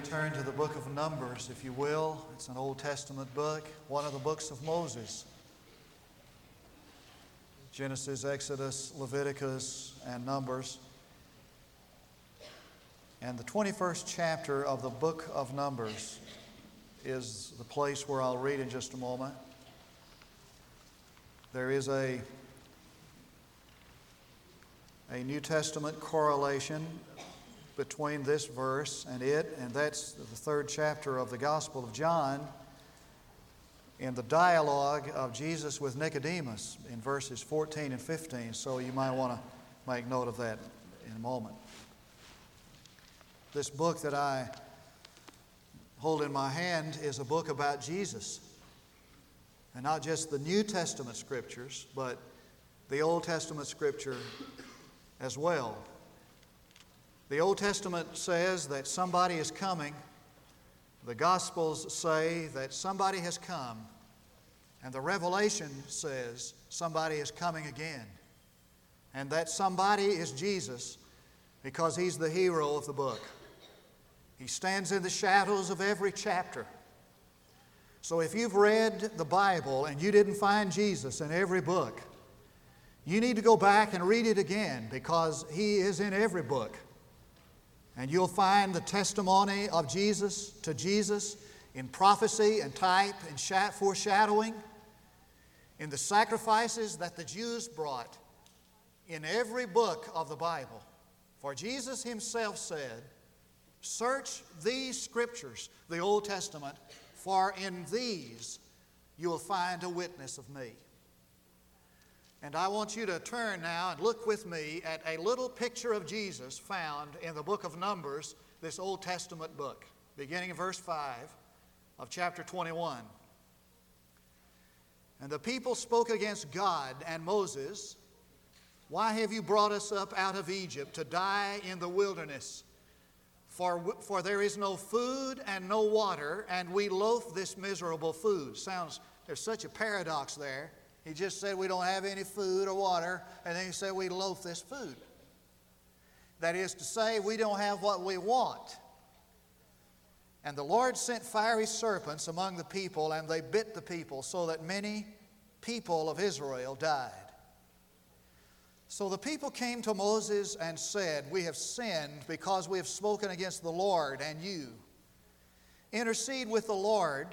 turn to the book of Numbers, if you will. It's an Old Testament book, one of the books of Moses. Genesis, Exodus, Leviticus, and Numbers. And the 21st chapter of the book of Numbers is the place where I'll read in just a moment. There is a, a New Testament correlation between this verse and it, and that's the third chapter of the Gospel of John in the dialogue of Jesus with Nicodemus in verses 14 and 15. So you might want to make note of that in a moment. This book that I hold in my hand is a book about Jesus. And not just the New Testament scriptures, but the Old Testament scripture as well. The Old Testament says that somebody is coming. The Gospels say that somebody has come. And the Revelation says somebody is coming again. And that somebody is Jesus because he's the hero of the book. He stands in the shadows of every chapter. So if you've read the Bible and you didn't find Jesus in every book, you need to go back and read it again because he is in every book. And you'll find the testimony of Jesus to Jesus in prophecy and type and foreshadowing, in the sacrifices that the Jews brought in every book of the Bible. For Jesus himself said, Search these scriptures, the Old Testament, for in these you will find a witness of me. And I want you to turn now and look with me at a little picture of Jesus found in the book of Numbers, this Old Testament book, beginning in verse 5 of chapter 21. And the people spoke against God and Moses, Why have you brought us up out of Egypt to die in the wilderness? For, for there is no food and no water, and we loaf this miserable food. Sounds, there's such a paradox there. He just said we don't have any food or water, and then he said we loaf this food. That is to say, we don't have what we want. And the Lord sent fiery serpents among the people, and they bit the people, so that many people of Israel died. So the people came to Moses and said, We have sinned because we have spoken against the Lord and you. Intercede with the Lord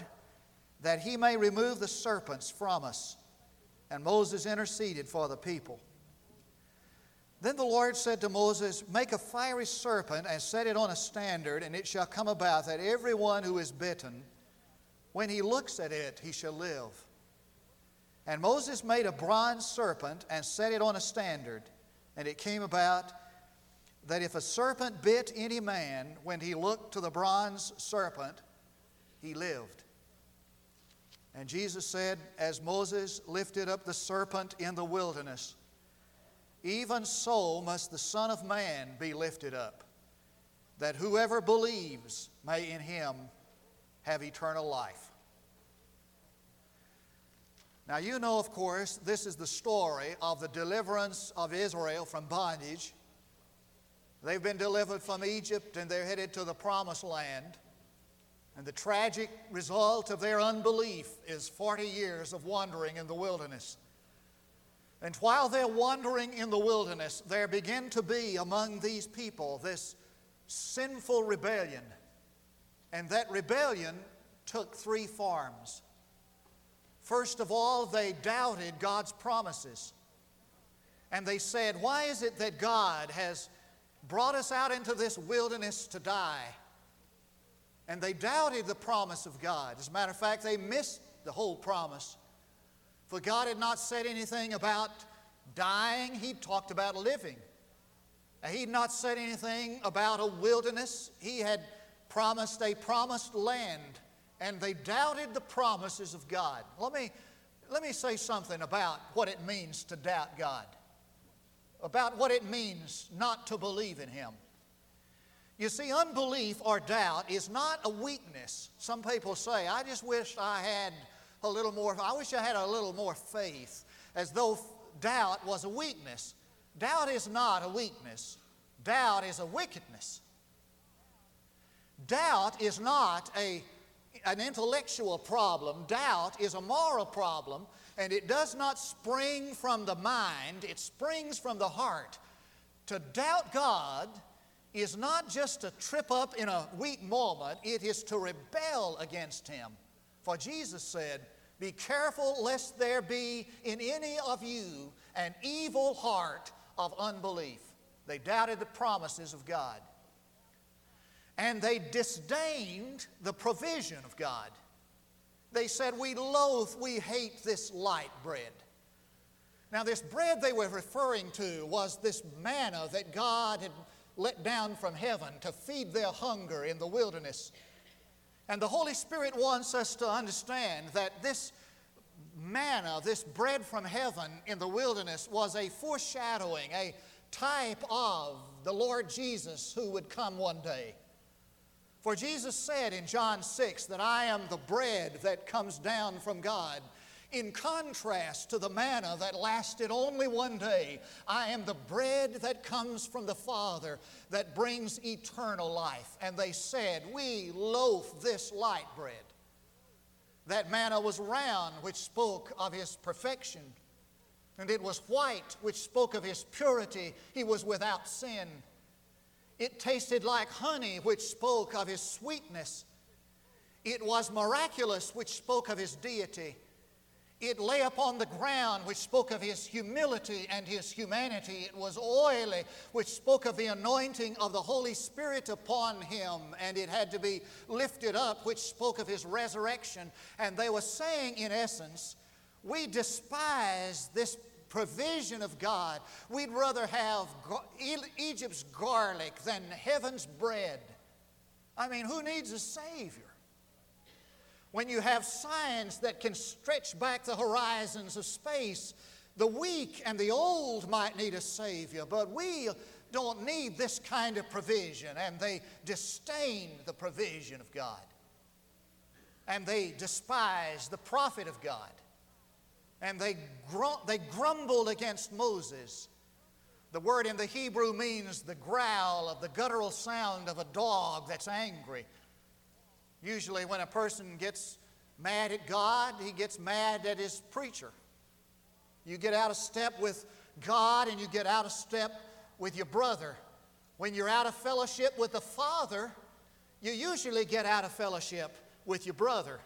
that he may remove the serpents from us. And Moses interceded for the people. Then the Lord said to Moses, Make a fiery serpent and set it on a standard, and it shall come about that everyone who is bitten, when he looks at it, he shall live. And Moses made a bronze serpent and set it on a standard. And it came about that if a serpent bit any man, when he looked to the bronze serpent, he lived. And Jesus said, As Moses lifted up the serpent in the wilderness, even so must the Son of Man be lifted up, that whoever believes may in him have eternal life. Now, you know, of course, this is the story of the deliverance of Israel from bondage. They've been delivered from Egypt and they're headed to the promised land. And the tragic result of their unbelief is 40 years of wandering in the wilderness. And while they're wandering in the wilderness, there begin to be among these people this sinful rebellion. And that rebellion took three forms. First of all, they doubted God's promises. And they said, Why is it that God has brought us out into this wilderness to die? And they doubted the promise of God. As a matter of fact, they missed the whole promise. For God had not said anything about dying, He talked about living. He had not said anything about a wilderness, He had promised a promised land. And they doubted the promises of God. Let me, let me say something about what it means to doubt God, about what it means not to believe in Him. You see, unbelief or doubt is not a weakness. Some people say, I just wish I had a little more, I wish I had a little more faith, as though doubt was a weakness. Doubt is not a weakness, doubt is a wickedness. doubt is not a, an intellectual problem, doubt is a moral problem, and it does not spring from the mind, it springs from the heart. To doubt God is not just to trip up in a weak moment, it is to rebel against Him. For Jesus said, Be careful lest there be in any of you an evil heart of unbelief. They doubted the promises of God. And they disdained the provision of God. They said, We loathe, we hate this light bread. Now, this bread they were referring to was this manna that God had let down from heaven to feed their hunger in the wilderness. And the Holy Spirit wants us to understand that this manna, this bread from heaven in the wilderness, was a foreshadowing, a type of the Lord Jesus who would come one day. For Jesus said in John 6 that I am the bread that comes down from God. In contrast to the manna that lasted only one day, I am the bread that comes from the Father that brings eternal life. And they said, We loaf this light bread. That manna was round, which spoke of his perfection, and it was white, which spoke of his purity. He was without sin. It tasted like honey, which spoke of his sweetness. It was miraculous, which spoke of his deity. It lay upon the ground, which spoke of his humility and his humanity. It was oily, which spoke of the anointing of the Holy Spirit upon him. And it had to be lifted up, which spoke of his resurrection. And they were saying, in essence, we despise this provision of God. We'd rather have Egypt's garlic than heaven's bread. I mean, who needs a Savior? When you have science that can stretch back the horizons of space, the weak and the old might need a Savior, but we don't need this kind of provision. And they disdain the provision of God. And they despise the prophet of God and they, grum- they grumbled against Moses. The word in the Hebrew means the growl of the guttural sound of a dog that's angry. Usually, when a person gets mad at God, he gets mad at his preacher. You get out of step with God and you get out of step with your brother. When you're out of fellowship with the Father, you usually get out of fellowship with your brother.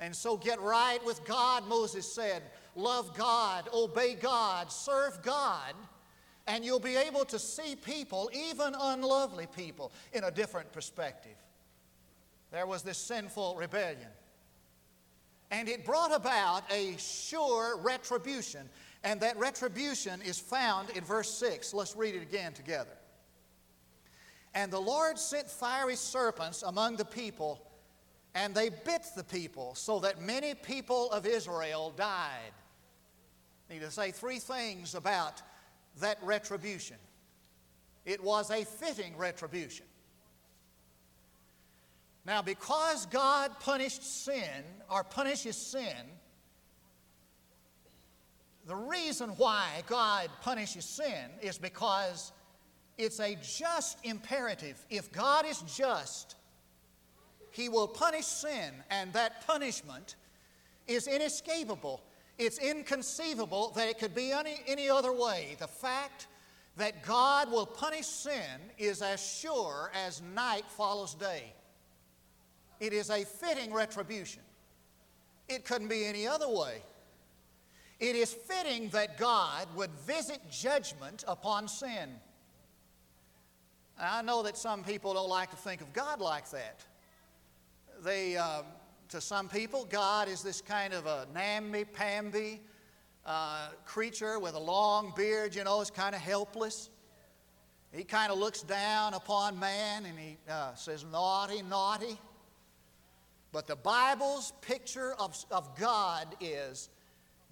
And so get right with God, Moses said. Love God, obey God, serve God, and you'll be able to see people, even unlovely people, in a different perspective. There was this sinful rebellion. And it brought about a sure retribution. And that retribution is found in verse 6. Let's read it again together. And the Lord sent fiery serpents among the people and they bit the people so that many people of Israel died. I need to say three things about that retribution. It was a fitting retribution. Now, because God punished sin or punishes sin, the reason why God punishes sin is because it's a just imperative. If God is just, he will punish sin, and that punishment is inescapable. It's inconceivable that it could be any, any other way. The fact that God will punish sin is as sure as night follows day. It is a fitting retribution. It couldn't be any other way. It is fitting that God would visit judgment upon sin. I know that some people don't like to think of God like that they, uh, to some people, God is this kind of a namby-pamby uh, creature with a long beard, you know, is kind of helpless. He kind of looks down upon man and he uh, says, naughty, naughty. But the Bible's picture of, of God is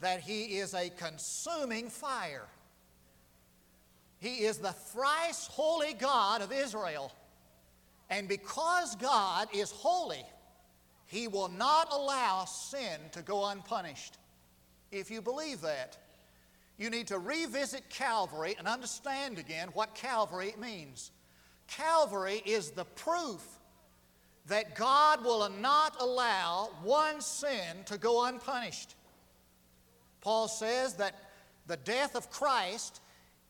that He is a consuming fire. He is the thrice holy God of Israel. And because God is holy, he will not allow sin to go unpunished. If you believe that, you need to revisit Calvary and understand again what Calvary means. Calvary is the proof that God will not allow one sin to go unpunished. Paul says that the death of Christ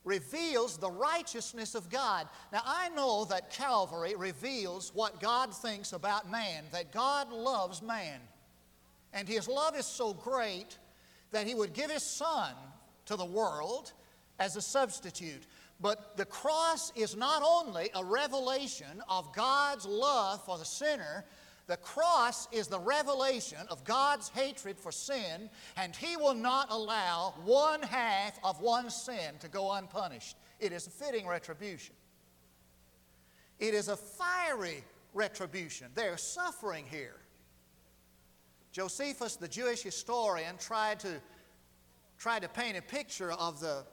reveals the righteousness of God. Now, I know that Calvary reveals what God thinks about man, that God loves man. And His love is so great that He would give His Son to the world as a substitute. But the cross is not only a revelation of God's love for the sinner, the cross is the revelation of God's hatred for sin, and He will not allow one half of one sin to go unpunished. It is a fitting retribution. It is a fiery retribution. There's suffering here. Josephus, the Jewish historian, tried to, tried to paint a picture of the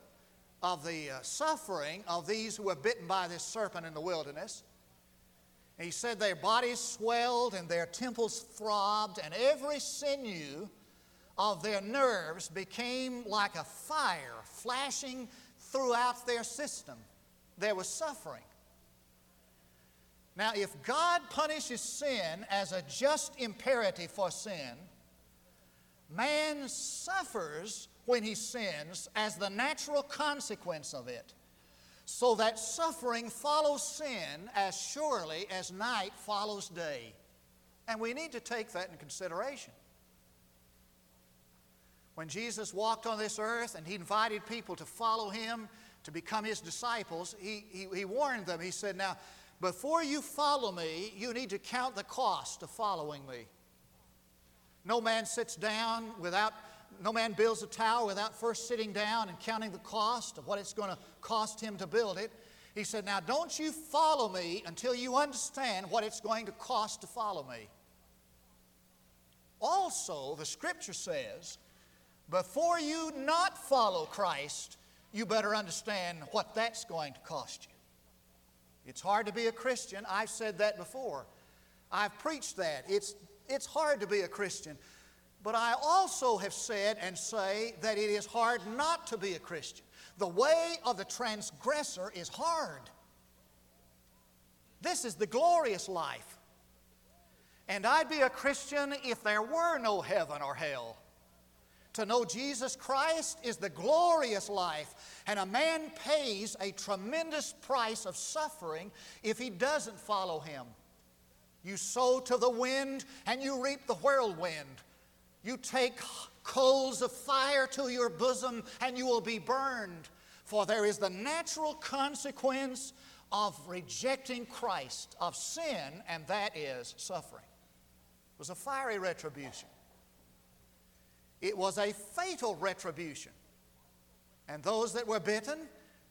of the uh, suffering of these who were bitten by this serpent in the wilderness. he said their bodies swelled and their temples throbbed, and every sinew of their nerves became like a fire flashing throughout their system. There was suffering. Now, if God punishes sin as a just imperative for sin, man suffers when he sins as the natural consequence of it, so that suffering follows sin as surely as night follows day. And we need to take that in consideration. When Jesus walked on this earth and he invited people to follow him, to become his disciples, he, he, he warned them. He said, Now, before you follow me, you need to count the cost of following me. No man sits down without no man builds a tower without first sitting down and counting the cost of what it's going to cost him to build it. He said, Now don't you follow me until you understand what it's going to cost to follow me. Also, the scripture says, before you not follow Christ, you better understand what that's going to cost you. It's hard to be a Christian. I've said that before. I've preached that. It's, it's hard to be a Christian. But I also have said and say that it is hard not to be a Christian. The way of the transgressor is hard. This is the glorious life. And I'd be a Christian if there were no heaven or hell. To know Jesus Christ is the glorious life, and a man pays a tremendous price of suffering if he doesn't follow him. You sow to the wind and you reap the whirlwind. You take coals of fire to your bosom and you will be burned. For there is the natural consequence of rejecting Christ, of sin, and that is suffering. It was a fiery retribution. It was a fatal retribution. And those that were bitten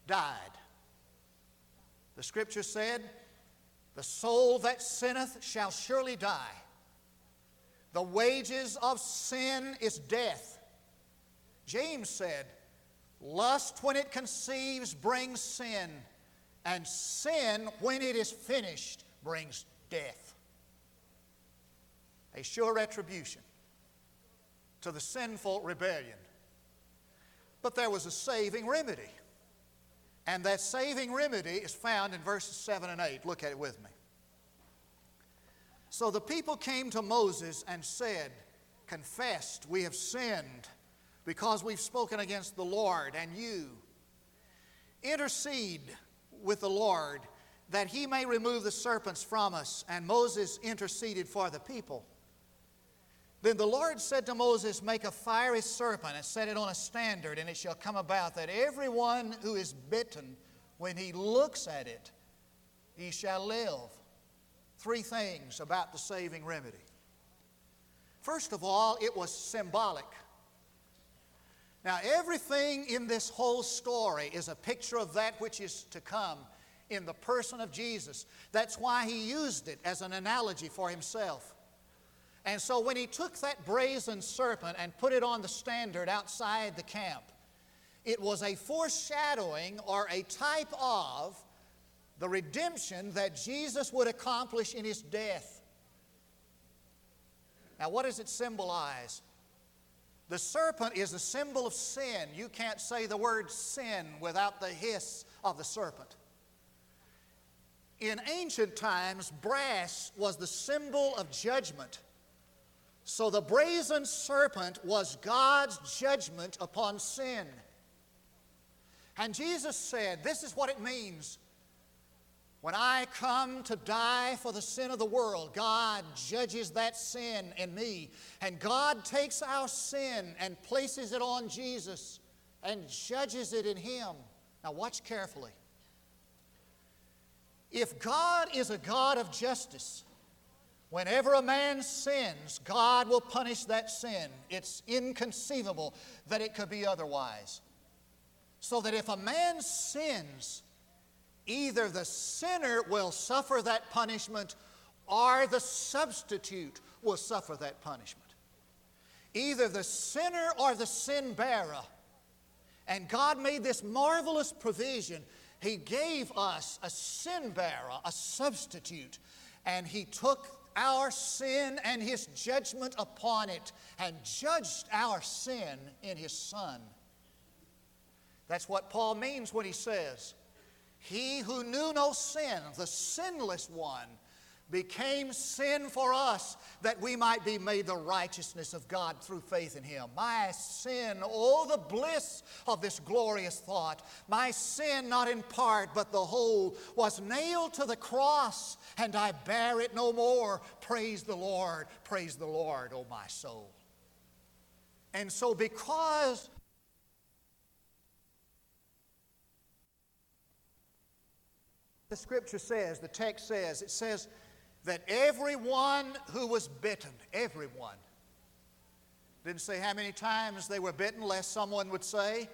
died. The scripture said, The soul that sinneth shall surely die. The wages of sin is death. James said, Lust, when it conceives, brings sin, and sin, when it is finished, brings death. A sure retribution to the sinful rebellion. But there was a saving remedy. And that saving remedy is found in verses 7 and 8. Look at it with me. So the people came to Moses and said, Confessed, we have sinned because we've spoken against the Lord and you. Intercede with the Lord that he may remove the serpents from us. And Moses interceded for the people. Then the Lord said to Moses, Make a fiery serpent and set it on a standard, and it shall come about that everyone who is bitten, when he looks at it, he shall live three things about the saving remedy. First of all, it was symbolic. Now, everything in this whole story is a picture of that which is to come in the person of Jesus. That's why he used it as an analogy for himself. And so, when he took that brazen serpent and put it on the standard outside the camp, it was a foreshadowing or a type of the redemption that Jesus would accomplish in his death. Now, what does it symbolize? The serpent is a symbol of sin. You can't say the word sin without the hiss of the serpent. in ancient times, brass was the symbol of judgment. So the brazen serpent was God's judgment upon sin. And Jesus said, This is what it means. When I come to die for the sin of the world, God judges that sin in me. And God takes our sin and places it on Jesus and judges it in Him. Now, watch carefully. If God is a God of justice, whenever a man sins, God will punish that sin. It's inconceivable that it could be otherwise. So that if a man sins, either the sinner will suffer that punishment or the substitute will suffer that punishment. Either the sinner or the sin bearer. And God made this marvelous provision he gave us a sin bearer, a substitute, and He took our sin and His judgment upon it and judged our sin in His Son. That's what Paul means when he says, He who knew no sin, the sinless one, became sin for us that we might be made the righteousness of God through faith in Him. My sin, oh, the bliss of this glorious thought. My sin, not in part, but the whole, was nailed to the cross, and I bear it no more. Praise the Lord, praise the Lord, oh, my soul. And so, because the scripture says, the text says, it says, that everyone who was bitten, everyone, didn't say how many times they were bitten, lest someone would say,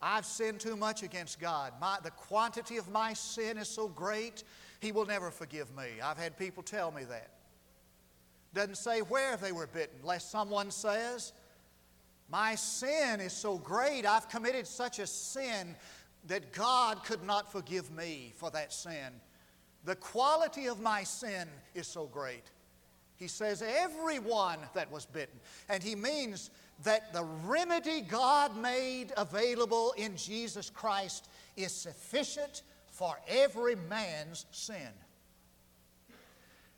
I've sinned too much against God. My, the quantity of my sin is so great, He will never forgive me. I've had people tell me that. Doesn't say where they were bitten, lest someone says, My sin is so great, I've committed such a sin that God could not forgive me for that sin. The quality of my sin is so great. He says, everyone that was bitten. And he means that the remedy God made available in Jesus Christ is sufficient for every man's sin.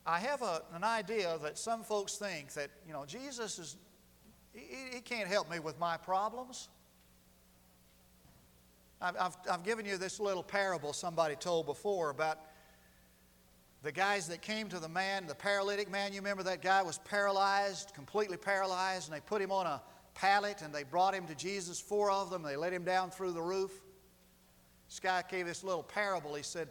I have a, an idea that some folks think that, you know, Jesus is, he, he can't help me with my problems. I've, I've, I've given you this little parable somebody told before about the guys that came to the man, the paralytic man, you remember that guy was paralyzed, completely paralyzed, and they put him on a pallet and they brought him to Jesus, four of them. They let him down through the roof. This guy gave this little parable. He said,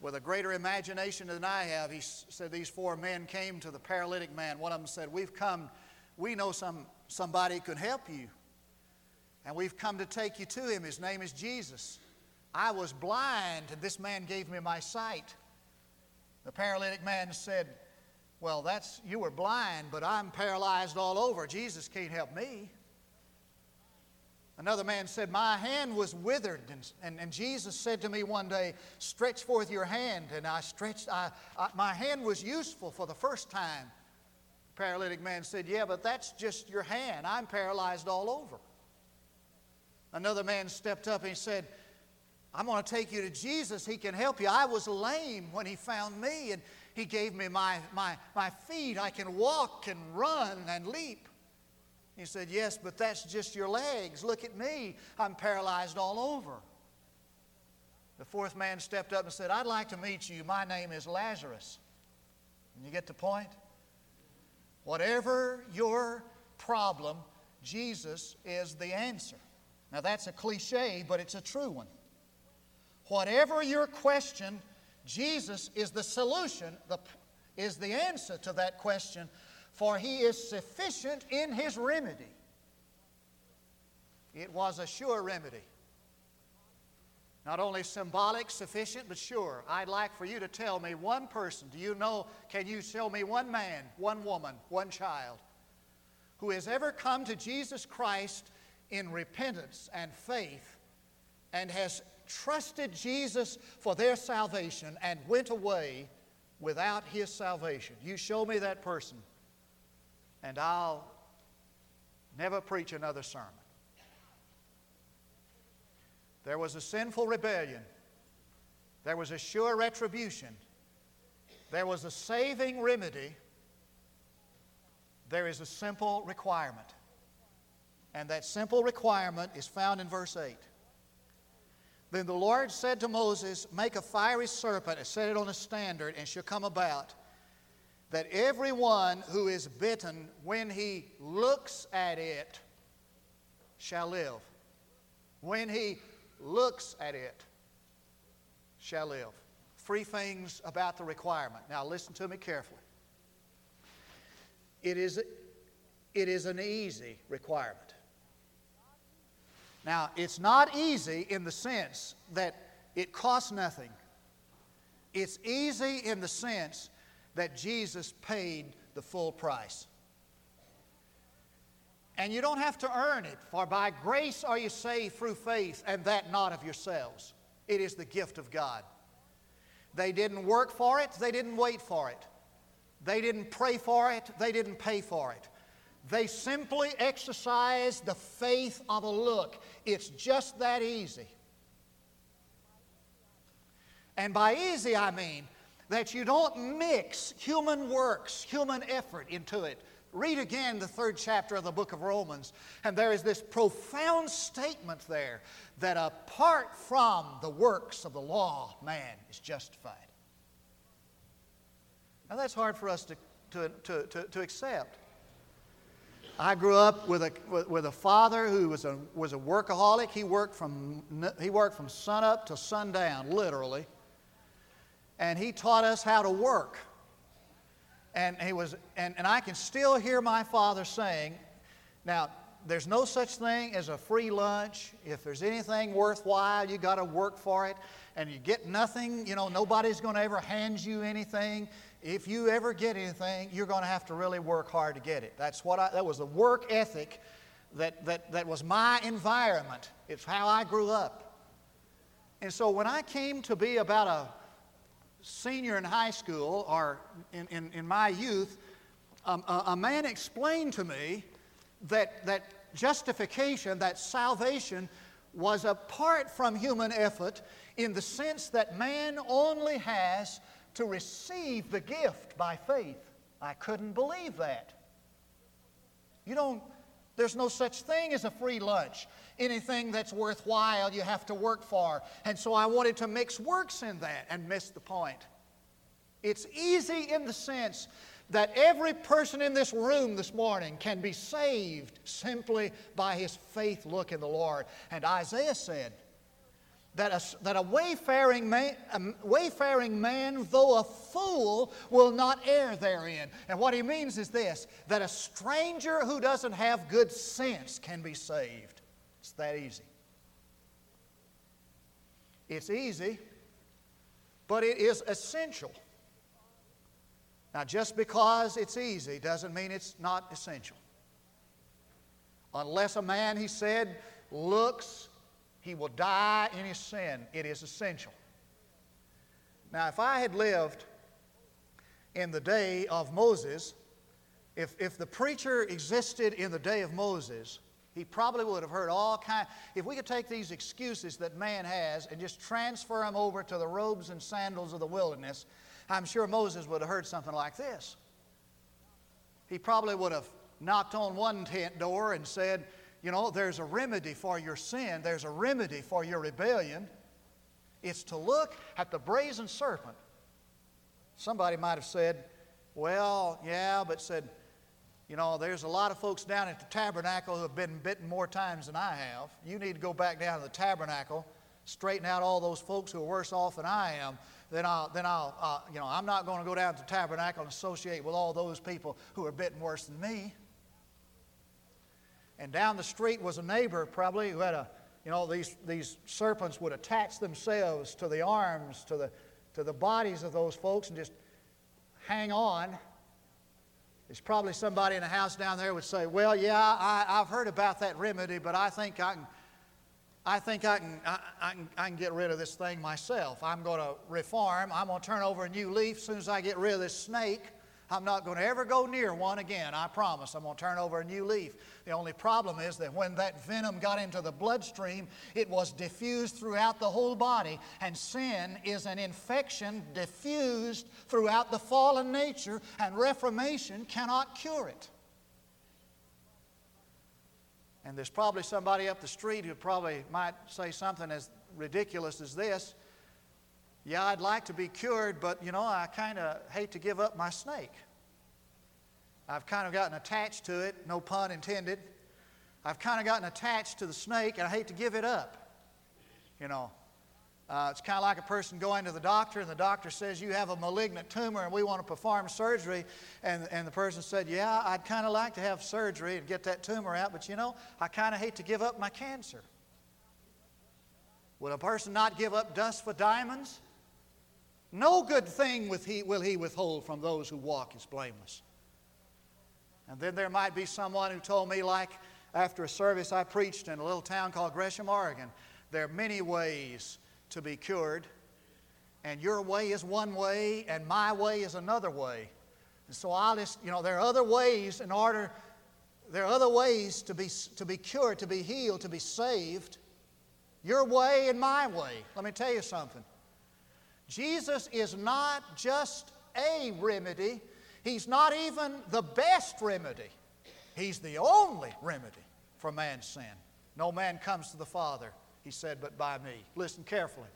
with a greater imagination than I have, he said these four men came to the paralytic man. One of them said, We've come, we know some, somebody can help you. And we've come to take you to him. His name is Jesus. I was blind, and this man gave me my sight. The paralytic man said, Well, that's you were blind, but I'm paralyzed all over. Jesus can't help me. Another man said, My hand was withered. And, and, and, Jesus said to me one day, Stretch forth your hand. And I stretched, I, I, my hand was useful for the first time. The paralytic man said, Yeah, but that's just your hand. I'm paralyzed all over. Another man stepped up and he said, I'm going to take you to Jesus. He can help you. I was lame when He found me, and He gave me my, my, my feet. I can walk and run and leap. He said, Yes, but that's just your legs. Look at me. I'm paralyzed all over. The fourth man stepped up and said, I'd like to meet you. My name is Lazarus. And you get the point? Whatever your problem, Jesus is the answer. Now, that's a cliche, but it's a true one. Whatever your question, Jesus is the solution, the, is the answer to that question, for He is sufficient in His remedy. It was a sure remedy. Not only symbolic, sufficient, but sure. I'd like for you to tell me one person. Do you know, can you show me one man, one woman, one child who has ever come to Jesus Christ in repentance and faith and has trusted Jesus for their salvation and went away without his salvation. You show me that person, and I'll never preach another sermon. There was a sinful rebellion There was a sure retribution. There was a saving remedy. There is a simple requirement. And that simple requirement is found in verse 8. Then the Lord said to Moses, Make a fiery serpent and set it on a standard, and shall come about that everyone who is bitten when he looks at it shall live. When he looks at it shall live. Three things about the requirement. Now listen to me carefully. It is, it is an easy requirement. Now, it's not easy in the sense that it costs nothing. It's easy in the sense that Jesus paid the full price. And you don't have to earn it, for by grace are you saved through faith, and that not of yourselves. It is the gift of God. They didn't work for it, they didn't wait for it. They didn't pray for it, they didn't pay for it. They simply exercise the faith of a look. It's just that easy. And by easy, I mean that you don't mix human works, human effort into it. Read again the third chapter of the book of Romans, and there is this profound statement there that apart from the works of the law, man is justified. Now, that's hard for us to, to, to, to, to accept. I grew up with a, with a father who was a, was a workaholic. He worked, from, he worked from sunup to sundown, literally. And he taught us how to work. And, he was, and, and I can still hear my father saying, now, there's no such thing as a free lunch. If there's anything worthwhile, you got to work for it. And you get nothing, you know, nobody's going to ever hand you anything if you ever get anything, you're going to have to really work hard to get it. That's what I, that was the work ethic that, that, that was my environment. It's how I grew up. And so when I came to be about a senior in high school or in, in, in my youth, um, a, a man explained to me that, that justification, that salvation, was apart from human effort in the sense that man only has to receive the gift by faith. I couldn't believe that. You don't, there's no such thing as a free lunch. Anything that's worthwhile, you have to work for. And so I wanted to mix works in that and missed the point. It's easy in the sense that every person in this room this morning can be saved simply by his faith look in the Lord. And Isaiah said, that a, that a wayfaring, man, a wayfaring man, though a fool, will not err therein. And what he means is this that a stranger who doesn't have good sense can be saved. It's that easy. It's easy, but it is essential. Now, just because it's easy doesn't mean it's not essential. Unless a man, he said, looks he will die in his sin. It is essential. Now, if I had lived in the day of Moses, if, if the preacher existed in the day of Moses, he probably would have heard all kind. If we could take these excuses that man has and just transfer them over to the robes and sandals of the wilderness, I'm sure Moses would have heard something like this. He probably would have knocked on one tent door and said, you know, there's a remedy for your sin, there's a remedy for your rebellion. It's to look at the brazen serpent. Somebody might have said, well, yeah, but said, you know, there's a lot of folks down at the tabernacle who have been bitten more times than I have. You need to go back down to the tabernacle, straighten out all those folks who are worse off than I am. Then I'll, then I'll, uh, you know, I'm not going to go down to the tabernacle and associate with all those people who are bitten worse than me. And down the street was a neighbor, probably, who had a, you know, these, these serpents would attach themselves to the arms, to the, to the bodies of those folks and just hang on. There's probably somebody in the house down there would say, Well, yeah, I, have heard about that remedy, but I think I can. I think I can, I, I, can, I can get rid of this thing myself. I'm going to reform. I'm going to turn over a new leaf as soon as I get rid of this snake. I'm not going to ever go near one again. I promise. I'm going to turn over a new leaf. The only problem is that when that venom got into the bloodstream, it was diffused throughout the whole body. And sin is an infection diffused throughout the fallen nature, and reformation cannot cure it. And there's probably somebody up the street who probably might say something as ridiculous as this. Yeah, I'd like to be cured, but you know, I kind of hate to give up my snake. I've kind of gotten attached to it, no pun intended. I've kind of gotten attached to the snake, and I hate to give it up. You know, uh, it's kind of like a person going to the doctor, and the doctor says, You have a malignant tumor, and we want to perform surgery. And, and the person said, Yeah, I'd kind of like to have surgery and get that tumor out, but you know, I kind of hate to give up my cancer. Would a person not give up dust for diamonds? No good thing will he withhold from those who walk as blameless. And then there might be someone who told me, like after a service I preached in a little town called Gresham, Oregon, there are many ways to be cured, and your way is one way, and my way is another way. And so I'll just, you know, there are other ways in order, there are other ways to be, to be cured, to be healed, to be saved. Your way and my way. Let me tell you something. Jesus is not just a remedy, He's not even the best remedy. He's the only remedy for man's sin. No man comes to the Father, He said, but by me. Listen carefully.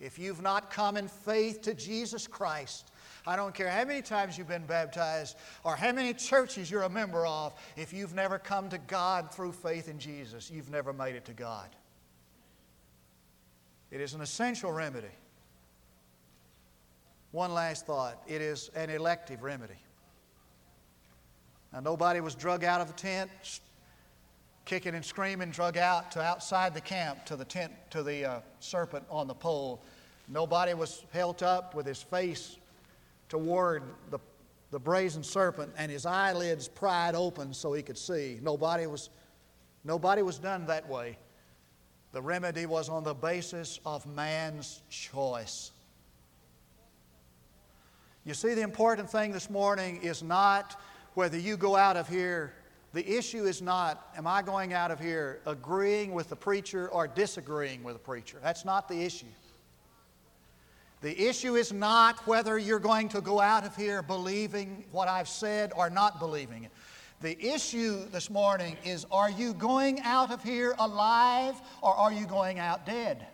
If you've not come in faith to Jesus Christ, I don't care how many times you've been baptized or how many churches you're a member of, if you've never come to God through faith in Jesus, you've never made it to God. It is an essential remedy. One last thought it is an elective remedy. Now, nobody was drug out of the tent, kicking and screaming, drug out to outside the camp to the tent, to the uh, serpent on the pole. Nobody was held up with his face toward the, the brazen serpent and his eyelids pried open so he could see. Nobody was, nobody was done that way. The remedy was on the basis of man's choice. You see, the important thing this morning is not whether you go out of here, the issue is not, am I going out of here agreeing with the preacher or disagreeing with the preacher? That's not the issue. The issue is not whether you're going to go out of here believing what I've said or not believing it. The issue this morning is are you going out of here alive or are you going out dead?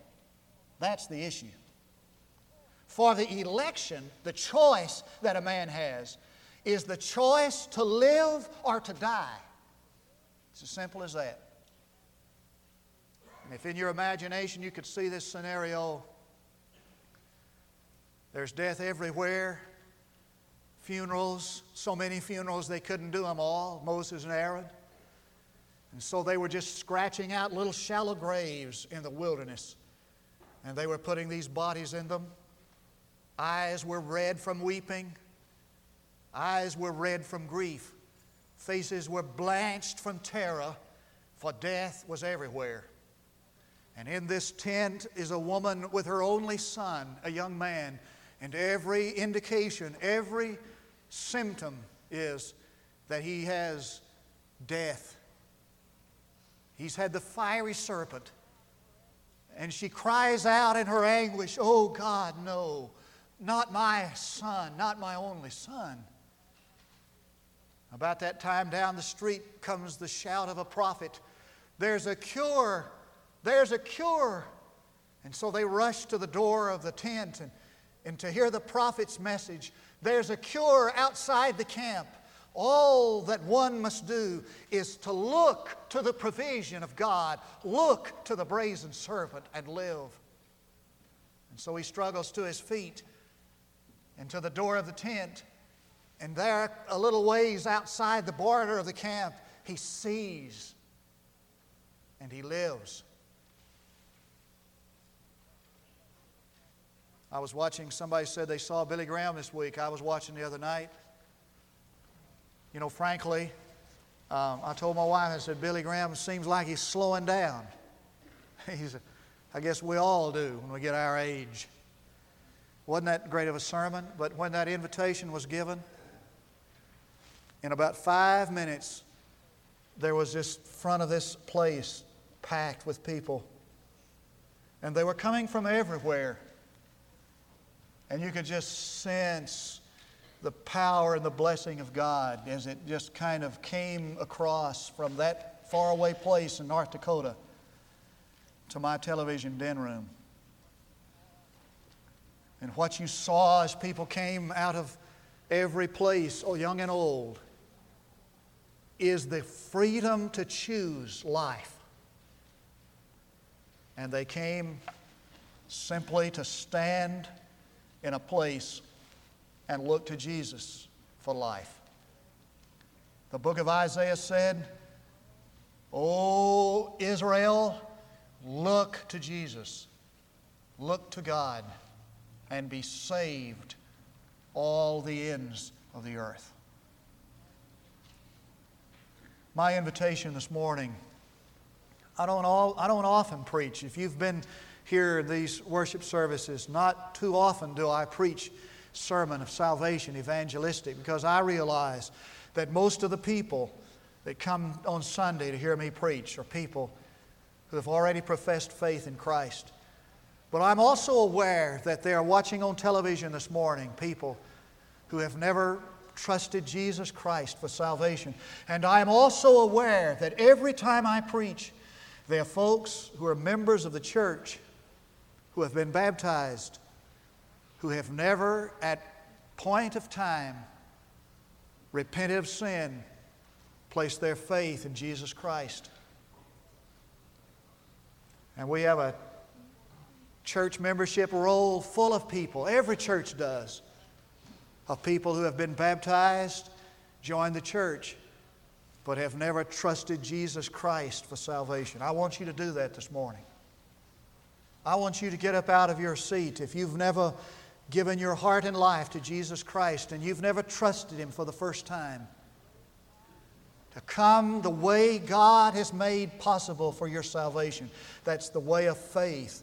That's the issue. For the election, the choice that a man has is the choice to live or to die. It's as simple as that. And if in your imagination you could see this scenario, there's death everywhere, funerals, so many funerals they couldn't do them all, Moses and Aaron. And so they were just scratching out little shallow graves in the wilderness. And they were putting these bodies in them. Eyes were red from weeping, eyes were red from grief, faces were blanched from terror, for death was everywhere. And in this tent is a woman with her only son, a young man, and every indication, every symptom is that he has death. He's had the fiery serpent. And she cries out in her anguish, Oh God, no. Not my son, not my only son. About that time down the street comes the shout of a prophet There's a cure! There's a cure! And so they rush to the door of the tent and, and to hear the prophet's message. There's a cure outside the camp. All that one must do is to look to the provision of God, look to the brazen serpent, and live. And so he struggles to his feet and to the door of the tent. And there, a little ways outside the border of the camp, he sees and he lives. I was watching, somebody said they saw Billy Graham this week. I was watching the other night. You know, frankly, um, I told my wife, I said, Billy Graham seems like he's slowing down. he's, I guess we all do when we get our age. Wasn't that great of a sermon? But when that invitation was given, In about five minutes, there was this front of this place packed with people. And they were coming from everywhere. And you could just sense the power and the blessing of God as it just kind of came across from that faraway place in North Dakota to my television den room. And what you saw as people came out of every place, oh, young and old, is the freedom to choose life. And they came simply to stand in a place and look to Jesus for life. The book of Isaiah said, O Israel, look to Jesus, look to God, and be saved all the ends of the earth. My invitation this morning, I don't, all, I don't often preach. If you've been here these worship services, not too often do I preach sermon of salvation, evangelistic, because I realize that most of the people that come on Sunday to hear me preach are people who have already professed faith in Christ. But I'm also aware that they are watching on television this morning people who have never trusted Jesus Christ for salvation. And I'm also aware that every time I preach, there are folks who are members of the church who have been baptized who have never at point of time repented of sin, placed their faith in Jesus Christ. And we have a church membership roll full of people, every church does, of people who have been baptized, joined the church, but have never trusted Jesus Christ for salvation. I want you to do that this morning. I want you to get up out of your seat if you've never given your heart and life to Jesus Christ and you've never trusted Him for the first time, to come the way God has made possible for your salvation. That's the way of faith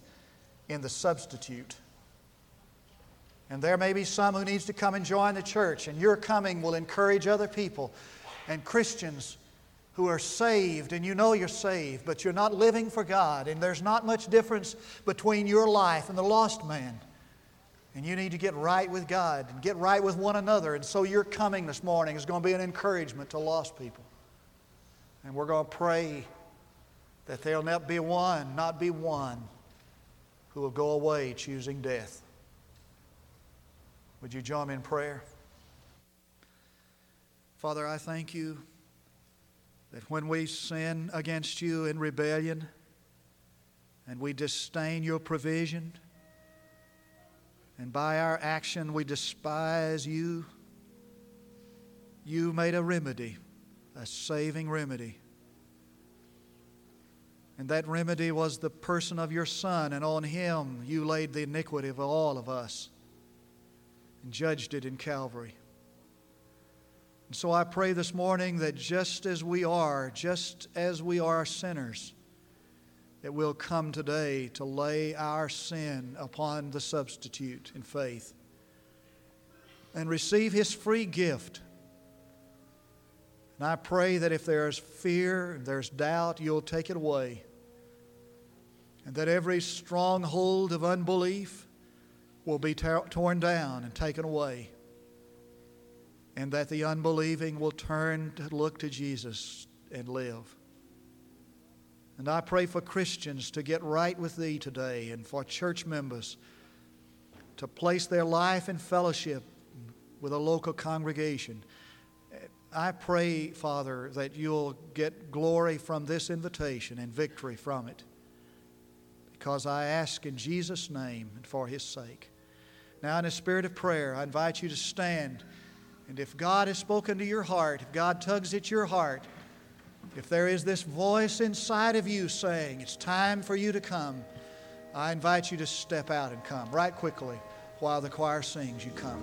in the substitute. And there may be some who needs to come and join the church, and your coming will encourage other people and Christians who are saved, and you know you're saved, but you're not living for God, and there's not much difference between your life and the lost man. And you need to get right with God and get right with one another. And so your coming this morning is going to be an encouragement to lost people. And we're going to pray that there'll not be one, not be one, who will go away choosing death. Would you join me in prayer? Father, I thank you that when we sin against you in rebellion and we disdain your provision, and by our action we despise you, you made a remedy, a saving remedy. And that remedy was the person of your Son, and on him you laid the iniquity of all of us and judged it in Calvary. And so I pray this morning that just as we are, just as we are sinners, that we'll come today to lay our sin upon the substitute in faith and receive His free gift. And I pray that if there's fear, there's doubt, you'll take it away. And that every stronghold of unbelief will be torn down and taken away. And that the unbelieving will turn to look to Jesus and live. And I pray for Christians to get right with Thee today and for church members to place their life in fellowship with a local congregation. I pray, Father, that you'll get glory from this invitation and victory from it. Because I ask in Jesus' name and for His sake. Now, in a spirit of prayer, I invite you to stand. And if God has spoken to your heart, if God tugs at your heart, if there is this voice inside of you saying, It's time for you to come, I invite you to step out and come right quickly while the choir sings. You come.